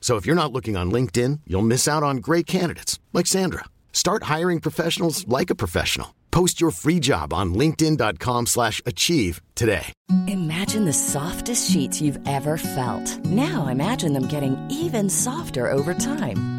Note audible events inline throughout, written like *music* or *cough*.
So if you're not looking on LinkedIn, you'll miss out on great candidates like Sandra. Start hiring professionals like a professional. Post your free job on linkedin.com/achieve today. Imagine the softest sheets you've ever felt. Now imagine them getting even softer over time.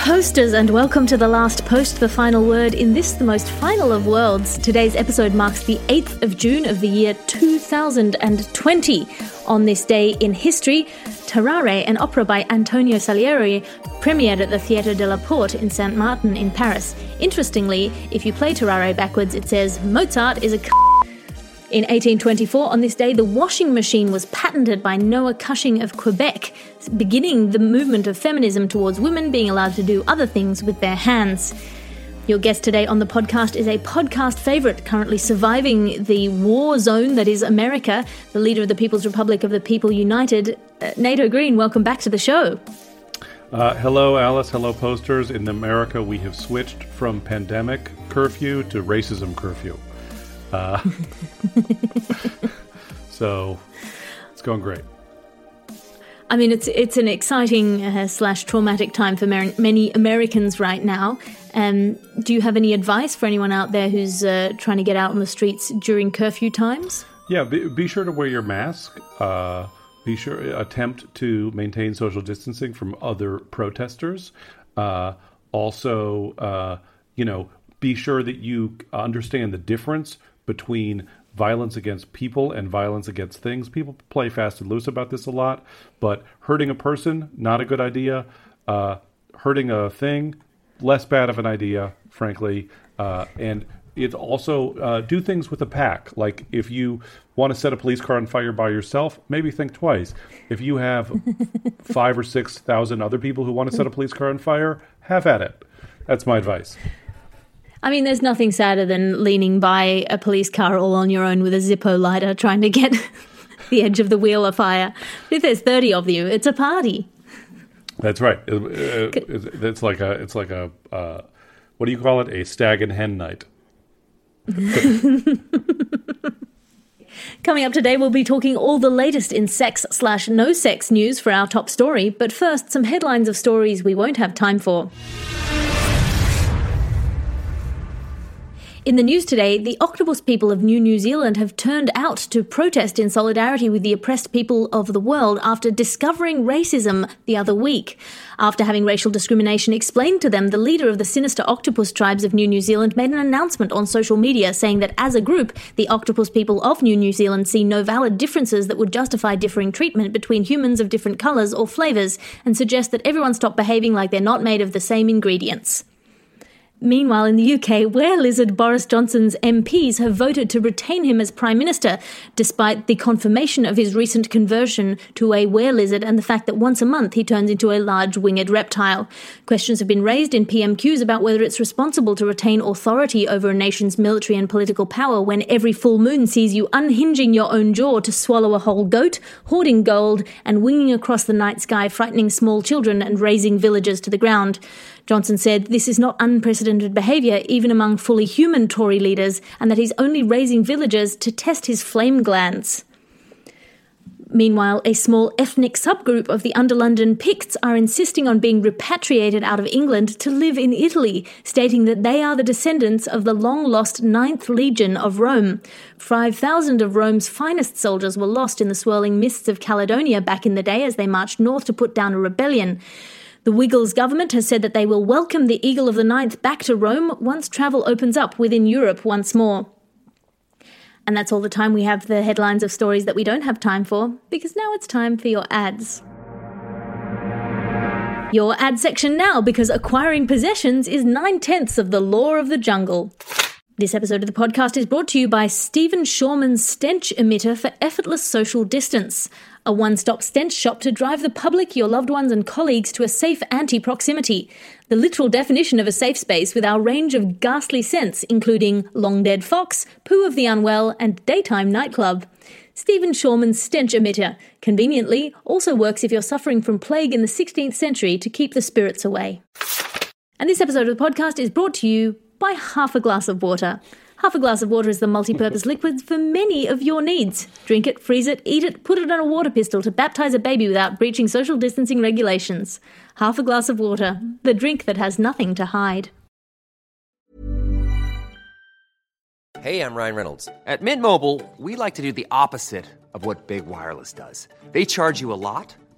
Posters, and welcome to the last post, the final word in this, the most final of worlds. Today's episode marks the 8th of June of the year 2020. On this day in history, Tarare, an opera by Antonio Salieri, premiered at the Theatre de la Porte in Saint Martin in Paris. Interestingly, if you play Tarare backwards, it says Mozart is a c- in 1824, on this day, the washing machine was patented by Noah Cushing of Quebec, beginning the movement of feminism towards women being allowed to do other things with their hands. Your guest today on the podcast is a podcast favorite, currently surviving the war zone that is America, the leader of the People's Republic of the People United, uh, Nato Green. Welcome back to the show. Uh, hello, Alice. Hello, posters. In America, we have switched from pandemic curfew to racism curfew. Uh, *laughs* so it's going great. I mean, it's it's an exciting uh, slash traumatic time for mer- many Americans right now. Um, do you have any advice for anyone out there who's uh, trying to get out on the streets during curfew times? Yeah, be, be sure to wear your mask. Uh, be sure attempt to maintain social distancing from other protesters. Uh, also, uh, you know, be sure that you understand the difference between violence against people and violence against things. People play fast and loose about this a lot, but hurting a person, not a good idea. Uh, hurting a thing, less bad of an idea, frankly. Uh, and it's also uh, do things with a pack. Like if you want to set a police car on fire by yourself, maybe think twice. If you have *laughs* five or six thousand other people who want to set a police car on fire, have at it. That's my advice. I mean, there's nothing sadder than leaning by a police car all on your own with a Zippo lighter trying to get *laughs* the edge of the wheel afire. If there's 30 of you, it's a party. That's right. It- it- it's like a it's like a uh, what do you call it? A stag and hen night. *laughs* Coming up today, we'll be talking all the latest in sex slash no sex news for our top story. But first, some headlines of stories we won't have time for. In the news today, the octopus people of New New Zealand have turned out to protest in solidarity with the oppressed people of the world after discovering racism the other week. After having racial discrimination explained to them, the leader of the sinister octopus tribes of New New Zealand made an announcement on social media saying that as a group, the octopus people of New New Zealand see no valid differences that would justify differing treatment between humans of different colours or flavours and suggest that everyone stop behaving like they're not made of the same ingredients. Meanwhile, in the UK, were lizard Boris Johnson's MPs have voted to retain him as Prime Minister, despite the confirmation of his recent conversion to a were lizard and the fact that once a month he turns into a large winged reptile. Questions have been raised in PMQs about whether it's responsible to retain authority over a nation's military and political power when every full moon sees you unhinging your own jaw to swallow a whole goat, hoarding gold, and winging across the night sky, frightening small children and razing villagers to the ground. Johnson said this is not unprecedented behaviour even among fully human Tory leaders, and that he's only raising villagers to test his flame glands. Meanwhile, a small ethnic subgroup of the under London Picts are insisting on being repatriated out of England to live in Italy, stating that they are the descendants of the long lost Ninth Legion of Rome. 5,000 of Rome's finest soldiers were lost in the swirling mists of Caledonia back in the day as they marched north to put down a rebellion. The Wiggles government has said that they will welcome the Eagle of the Ninth back to Rome once travel opens up within Europe once more. And that's all the time we have the headlines of stories that we don't have time for, because now it's time for your ads. Your ad section now, because acquiring possessions is nine tenths of the law of the jungle. This episode of the podcast is brought to you by Stephen Shawman's stench emitter for effortless social distance, a one stop stench shop to drive the public, your loved ones, and colleagues to a safe anti proximity. The literal definition of a safe space with our range of ghastly scents, including long dead fox, poo of the unwell, and daytime nightclub. Stephen Shawman's stench emitter, conveniently, also works if you're suffering from plague in the 16th century to keep the spirits away. And this episode of the podcast is brought to you by half a glass of water. Half a glass of water is the multi purpose *laughs* liquid for many of your needs. Drink it, freeze it, eat it, put it on a water pistol to baptize a baby without breaching social distancing regulations. Half a glass of water, the drink that has nothing to hide. Hey, I'm Ryan Reynolds. At Mint Mobile, we like to do the opposite of what Big Wireless does. They charge you a lot,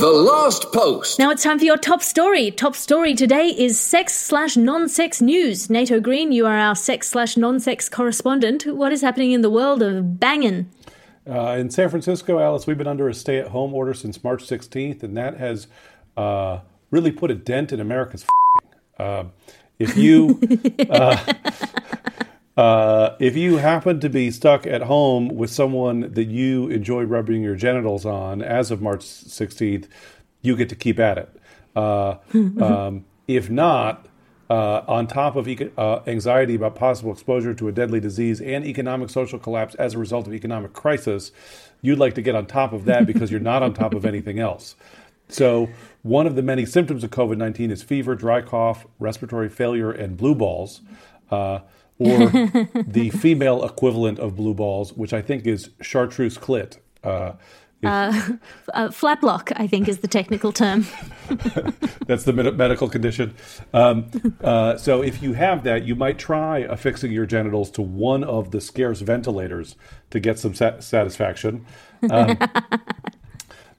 The last post. Now it's time for your top story. Top story today is sex slash non sex news. Nato Green, you are our sex slash non sex correspondent. What is happening in the world of banging? Uh, in San Francisco, Alice, we've been under a stay at home order since March 16th, and that has uh, really put a dent in America's. Uh, if you. *laughs* Uh, uh, if you happen to be stuck at home with someone that you enjoy rubbing your genitals on as of March 16th, you get to keep at it. Uh, *laughs* um, if not, uh, on top of eco- uh, anxiety about possible exposure to a deadly disease and economic social collapse as a result of economic crisis, you'd like to get on top of that *laughs* because you're not on top of anything else. So, one of the many symptoms of COVID 19 is fever, dry cough, respiratory failure, and blue balls. Or *laughs* the female equivalent of blue balls, which I think is chartreuse clit. Uh, uh, *laughs* uh, flaplock, I think, is the technical term. *laughs* That's the med- medical condition. Um, uh, so, if you have that, you might try affixing your genitals to one of the scarce ventilators to get some sat- satisfaction. Um,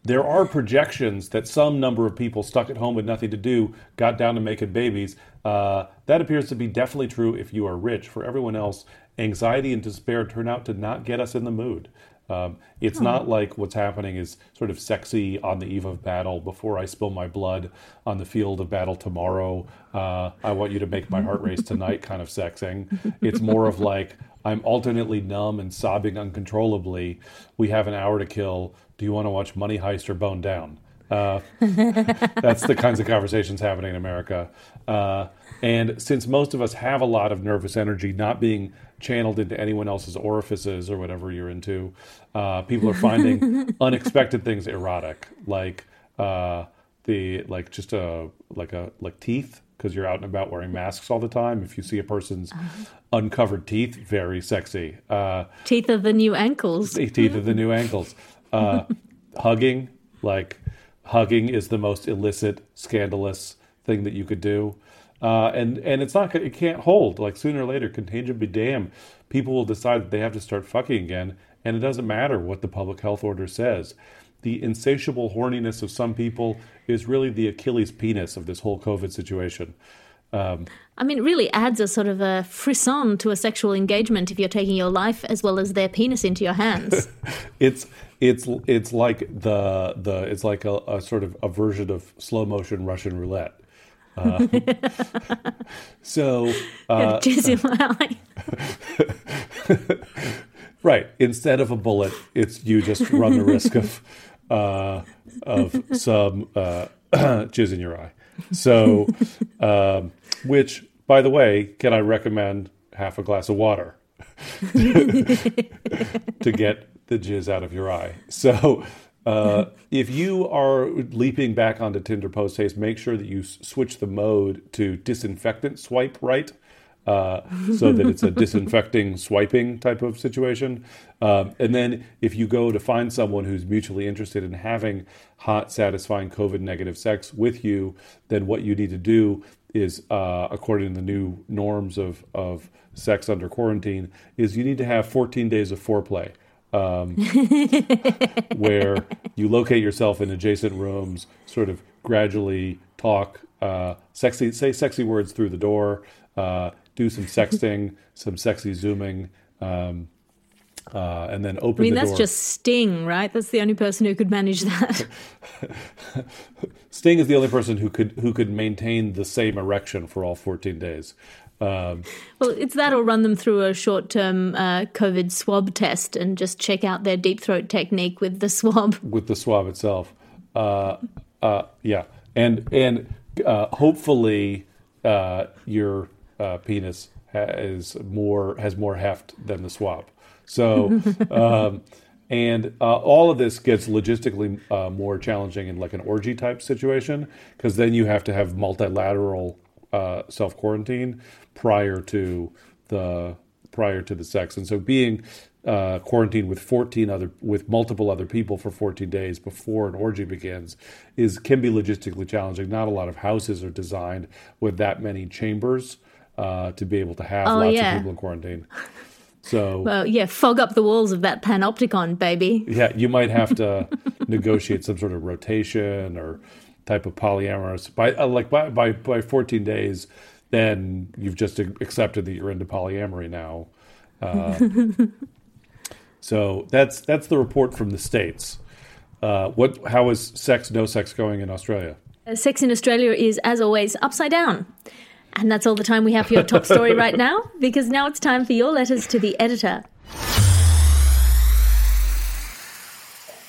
there are projections that some number of people stuck at home with nothing to do got down to making babies. Uh, that appears to be definitely true if you are rich. For everyone else, anxiety and despair turn out to not get us in the mood. Um, it's not like what's happening is sort of sexy on the eve of battle before I spill my blood on the field of battle tomorrow. Uh, I want you to make my heart race tonight kind of sexing. It's more of like I'm alternately numb and sobbing uncontrollably. We have an hour to kill. Do you want to watch Money Heist or Bone Down? Uh, *laughs* that's the kinds of conversations happening in America. Uh, and since most of us have a lot of nervous energy not being channeled into anyone else's orifices or whatever you're into, uh, people are finding *laughs* unexpected things erotic, like uh, the like just a like a like teeth because you're out and about wearing masks all the time. If you see a person's uncovered teeth, very sexy. Uh, Teeth of the new ankles. teeth of the new ankles. Uh, *laughs* hugging, like hugging, is the most illicit, scandalous thing that you could do. Uh, and and it's not it can't hold. Like sooner or later, contagion be damned. People will decide that they have to start fucking again, and it doesn't matter what the public health order says. The insatiable horniness of some people is really the Achilles penis of this whole COVID situation. Um, I mean, it really adds a sort of a frisson to a sexual engagement if you're taking your life as well as their penis into your hands. *laughs* it's it's it's like the the it's like a, a sort of a version of slow motion Russian roulette. Uh, *laughs* so *laughs* uh, Jizz in my eye. right, instead of a bullet, it's you just run the risk of uh, of some uh, *clears throat* jizz in your eye. So, um, which by the way, can I recommend half a glass of water *laughs* to get the jizz out of your eye? So. Uh, if you are leaping back onto Tinder post haste, make sure that you switch the mode to disinfectant swipe right, uh, so that it's a *laughs* disinfecting swiping type of situation. Um, and then if you go to find someone who's mutually interested in having hot, satisfying COVID negative sex with you, then what you need to do is, uh, according to the new norms of, of sex under quarantine, is you need to have 14 days of foreplay. Um, *laughs* where you locate yourself in adjacent rooms, sort of gradually talk, uh, sexy, say sexy words through the door, uh, do some sexting, *laughs* some sexy zooming, um, uh, and then open I mean, that's door. just Sting, right? That's the only person who could manage that. *laughs* Sting is the only person who could who could maintain the same erection for all 14 days. Um, well, it's that or run them through a short term uh, COVID swab test and just check out their deep throat technique with the swab. *laughs* with the swab itself. Uh, uh, yeah, and and uh, hopefully uh, your uh, penis has more has more heft than the swab. So, *laughs* um, and uh, all of this gets logistically uh, more challenging in like an orgy type situation because then you have to have multilateral uh, self quarantine prior to the prior to the sex, and so being uh, quarantined with 14 other with multiple other people for 14 days before an orgy begins is can be logistically challenging. Not a lot of houses are designed with that many chambers uh, to be able to have Oh, lots yeah. of people in quarantine. So *laughs* Well, yeah, fog up the walls of that panopticon, baby. yeah, you might have to *laughs* negotiate some sort of rotation or type of polyamorous. By uh, like by, by by 14 days, then you've just accepted that you're into polyamory now. Uh, *laughs* so that's that's the report from the states. Uh, what? How is sex, no sex going in Australia? Uh, Sex in Australia is, as always, upside down. And that's all the time we have for your top story *laughs* right now, because now it's time for your letters to the editor.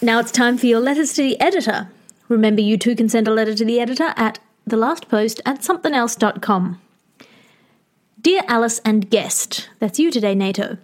Now it's time for your letters to the editor. Remember, you too can send a letter to the editor at thelastpost at somethingelse.com. Dear Alice and guest, that's you today, Nato.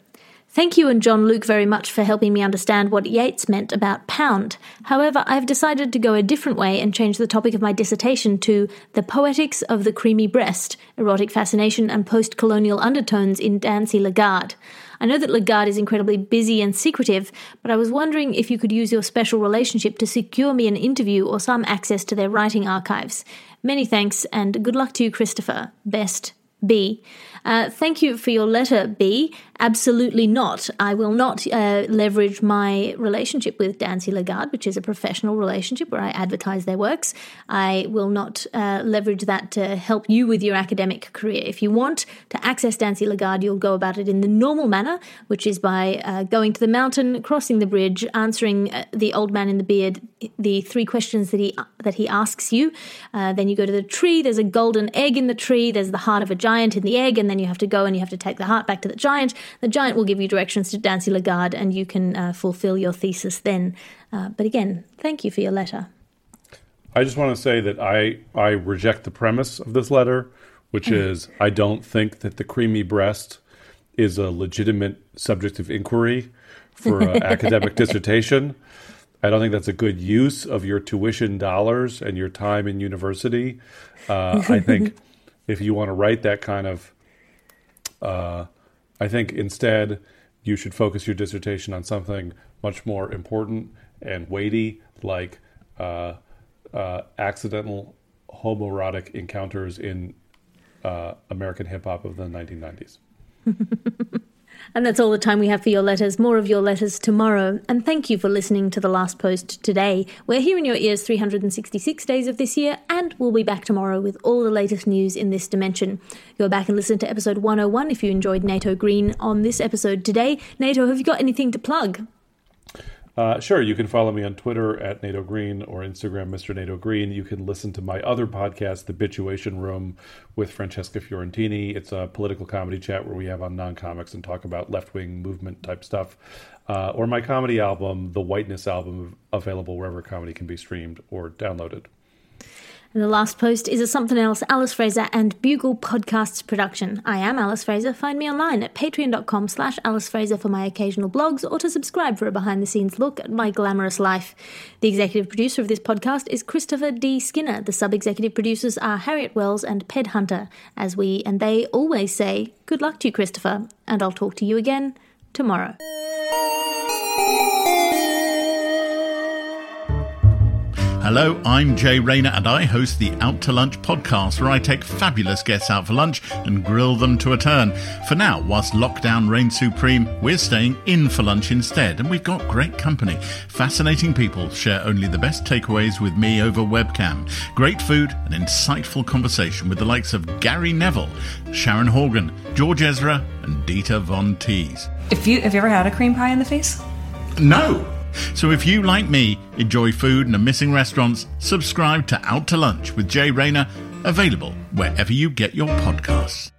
Thank you and John Luke very much for helping me understand what Yeats meant about pound. However, I've decided to go a different way and change the topic of my dissertation to the poetics of the creamy breast, erotic fascination, and post colonial undertones in Dancy Lagarde. I know that Lagarde is incredibly busy and secretive, but I was wondering if you could use your special relationship to secure me an interview or some access to their writing archives. Many thanks, and good luck to you, Christopher. Best, B. Uh, thank you for your letter, B. Absolutely not. I will not uh, leverage my relationship with Dancy Lagarde, which is a professional relationship where I advertise their works. I will not uh, leverage that to help you with your academic career. If you want to access Dancy Lagarde, you'll go about it in the normal manner, which is by uh, going to the mountain, crossing the bridge, answering uh, the old man in the beard the three questions that he that he asks you. Then you go to the tree. There's a golden egg in the tree. There's the heart of a giant in the egg, and then you have to go and you have to take the heart back to the giant. The giant will give you directions to Dancy Lagarde, and you can uh, fulfill your thesis then. Uh, but again, thank you for your letter. I just want to say that I I reject the premise of this letter, which is I don't think that the creamy breast is a legitimate subject of inquiry for an *laughs* academic dissertation. I don't think that's a good use of your tuition dollars and your time in university. Uh, I think *laughs* if you want to write that kind of, uh, I think instead you should focus your dissertation on something much more important and weighty, like uh, uh, accidental homoerotic encounters in uh, American hip hop of the 1990s. *laughs* And that's all the time we have for your letters. More of your letters tomorrow. And thank you for listening to The Last Post today. We're here in your ears 366 days of this year, and we'll be back tomorrow with all the latest news in this dimension. Go back and listen to episode 101 if you enjoyed Nato Green on this episode today. Nato, have you got anything to plug? Uh, sure, you can follow me on Twitter at Nato Green or Instagram, Mr. Nato Green. You can listen to my other podcast, The Bitchuation Room, with Francesca Fiorentini. It's a political comedy chat where we have on non comics and talk about left wing movement type stuff. Uh, or my comedy album, The Whiteness Album, available wherever comedy can be streamed or downloaded. And the last post is a Somethin' Else Alice Fraser and Bugle Podcasts production. I am Alice Fraser. Find me online at patreon.com slash Alice Fraser for my occasional blogs or to subscribe for a behind-the-scenes look at my glamorous life. The executive producer of this podcast is Christopher D. Skinner. The sub-executive producers are Harriet Wells and Ped Hunter. As we and they always say, good luck to you, Christopher, and I'll talk to you again tomorrow. Hello, I'm Jay Rayner, and I host the Out to Lunch podcast, where I take fabulous guests out for lunch and grill them to a turn. For now, whilst lockdown reigns supreme, we're staying in for lunch instead, and we've got great company. Fascinating people share only the best takeaways with me over webcam. Great food and insightful conversation with the likes of Gary Neville, Sharon Horgan, George Ezra, and Dita Von Teese. If you have you ever had a cream pie in the face? No! So if you, like me, enjoy food and are missing restaurants, subscribe to Out to Lunch with Jay Rayner, available wherever you get your podcasts.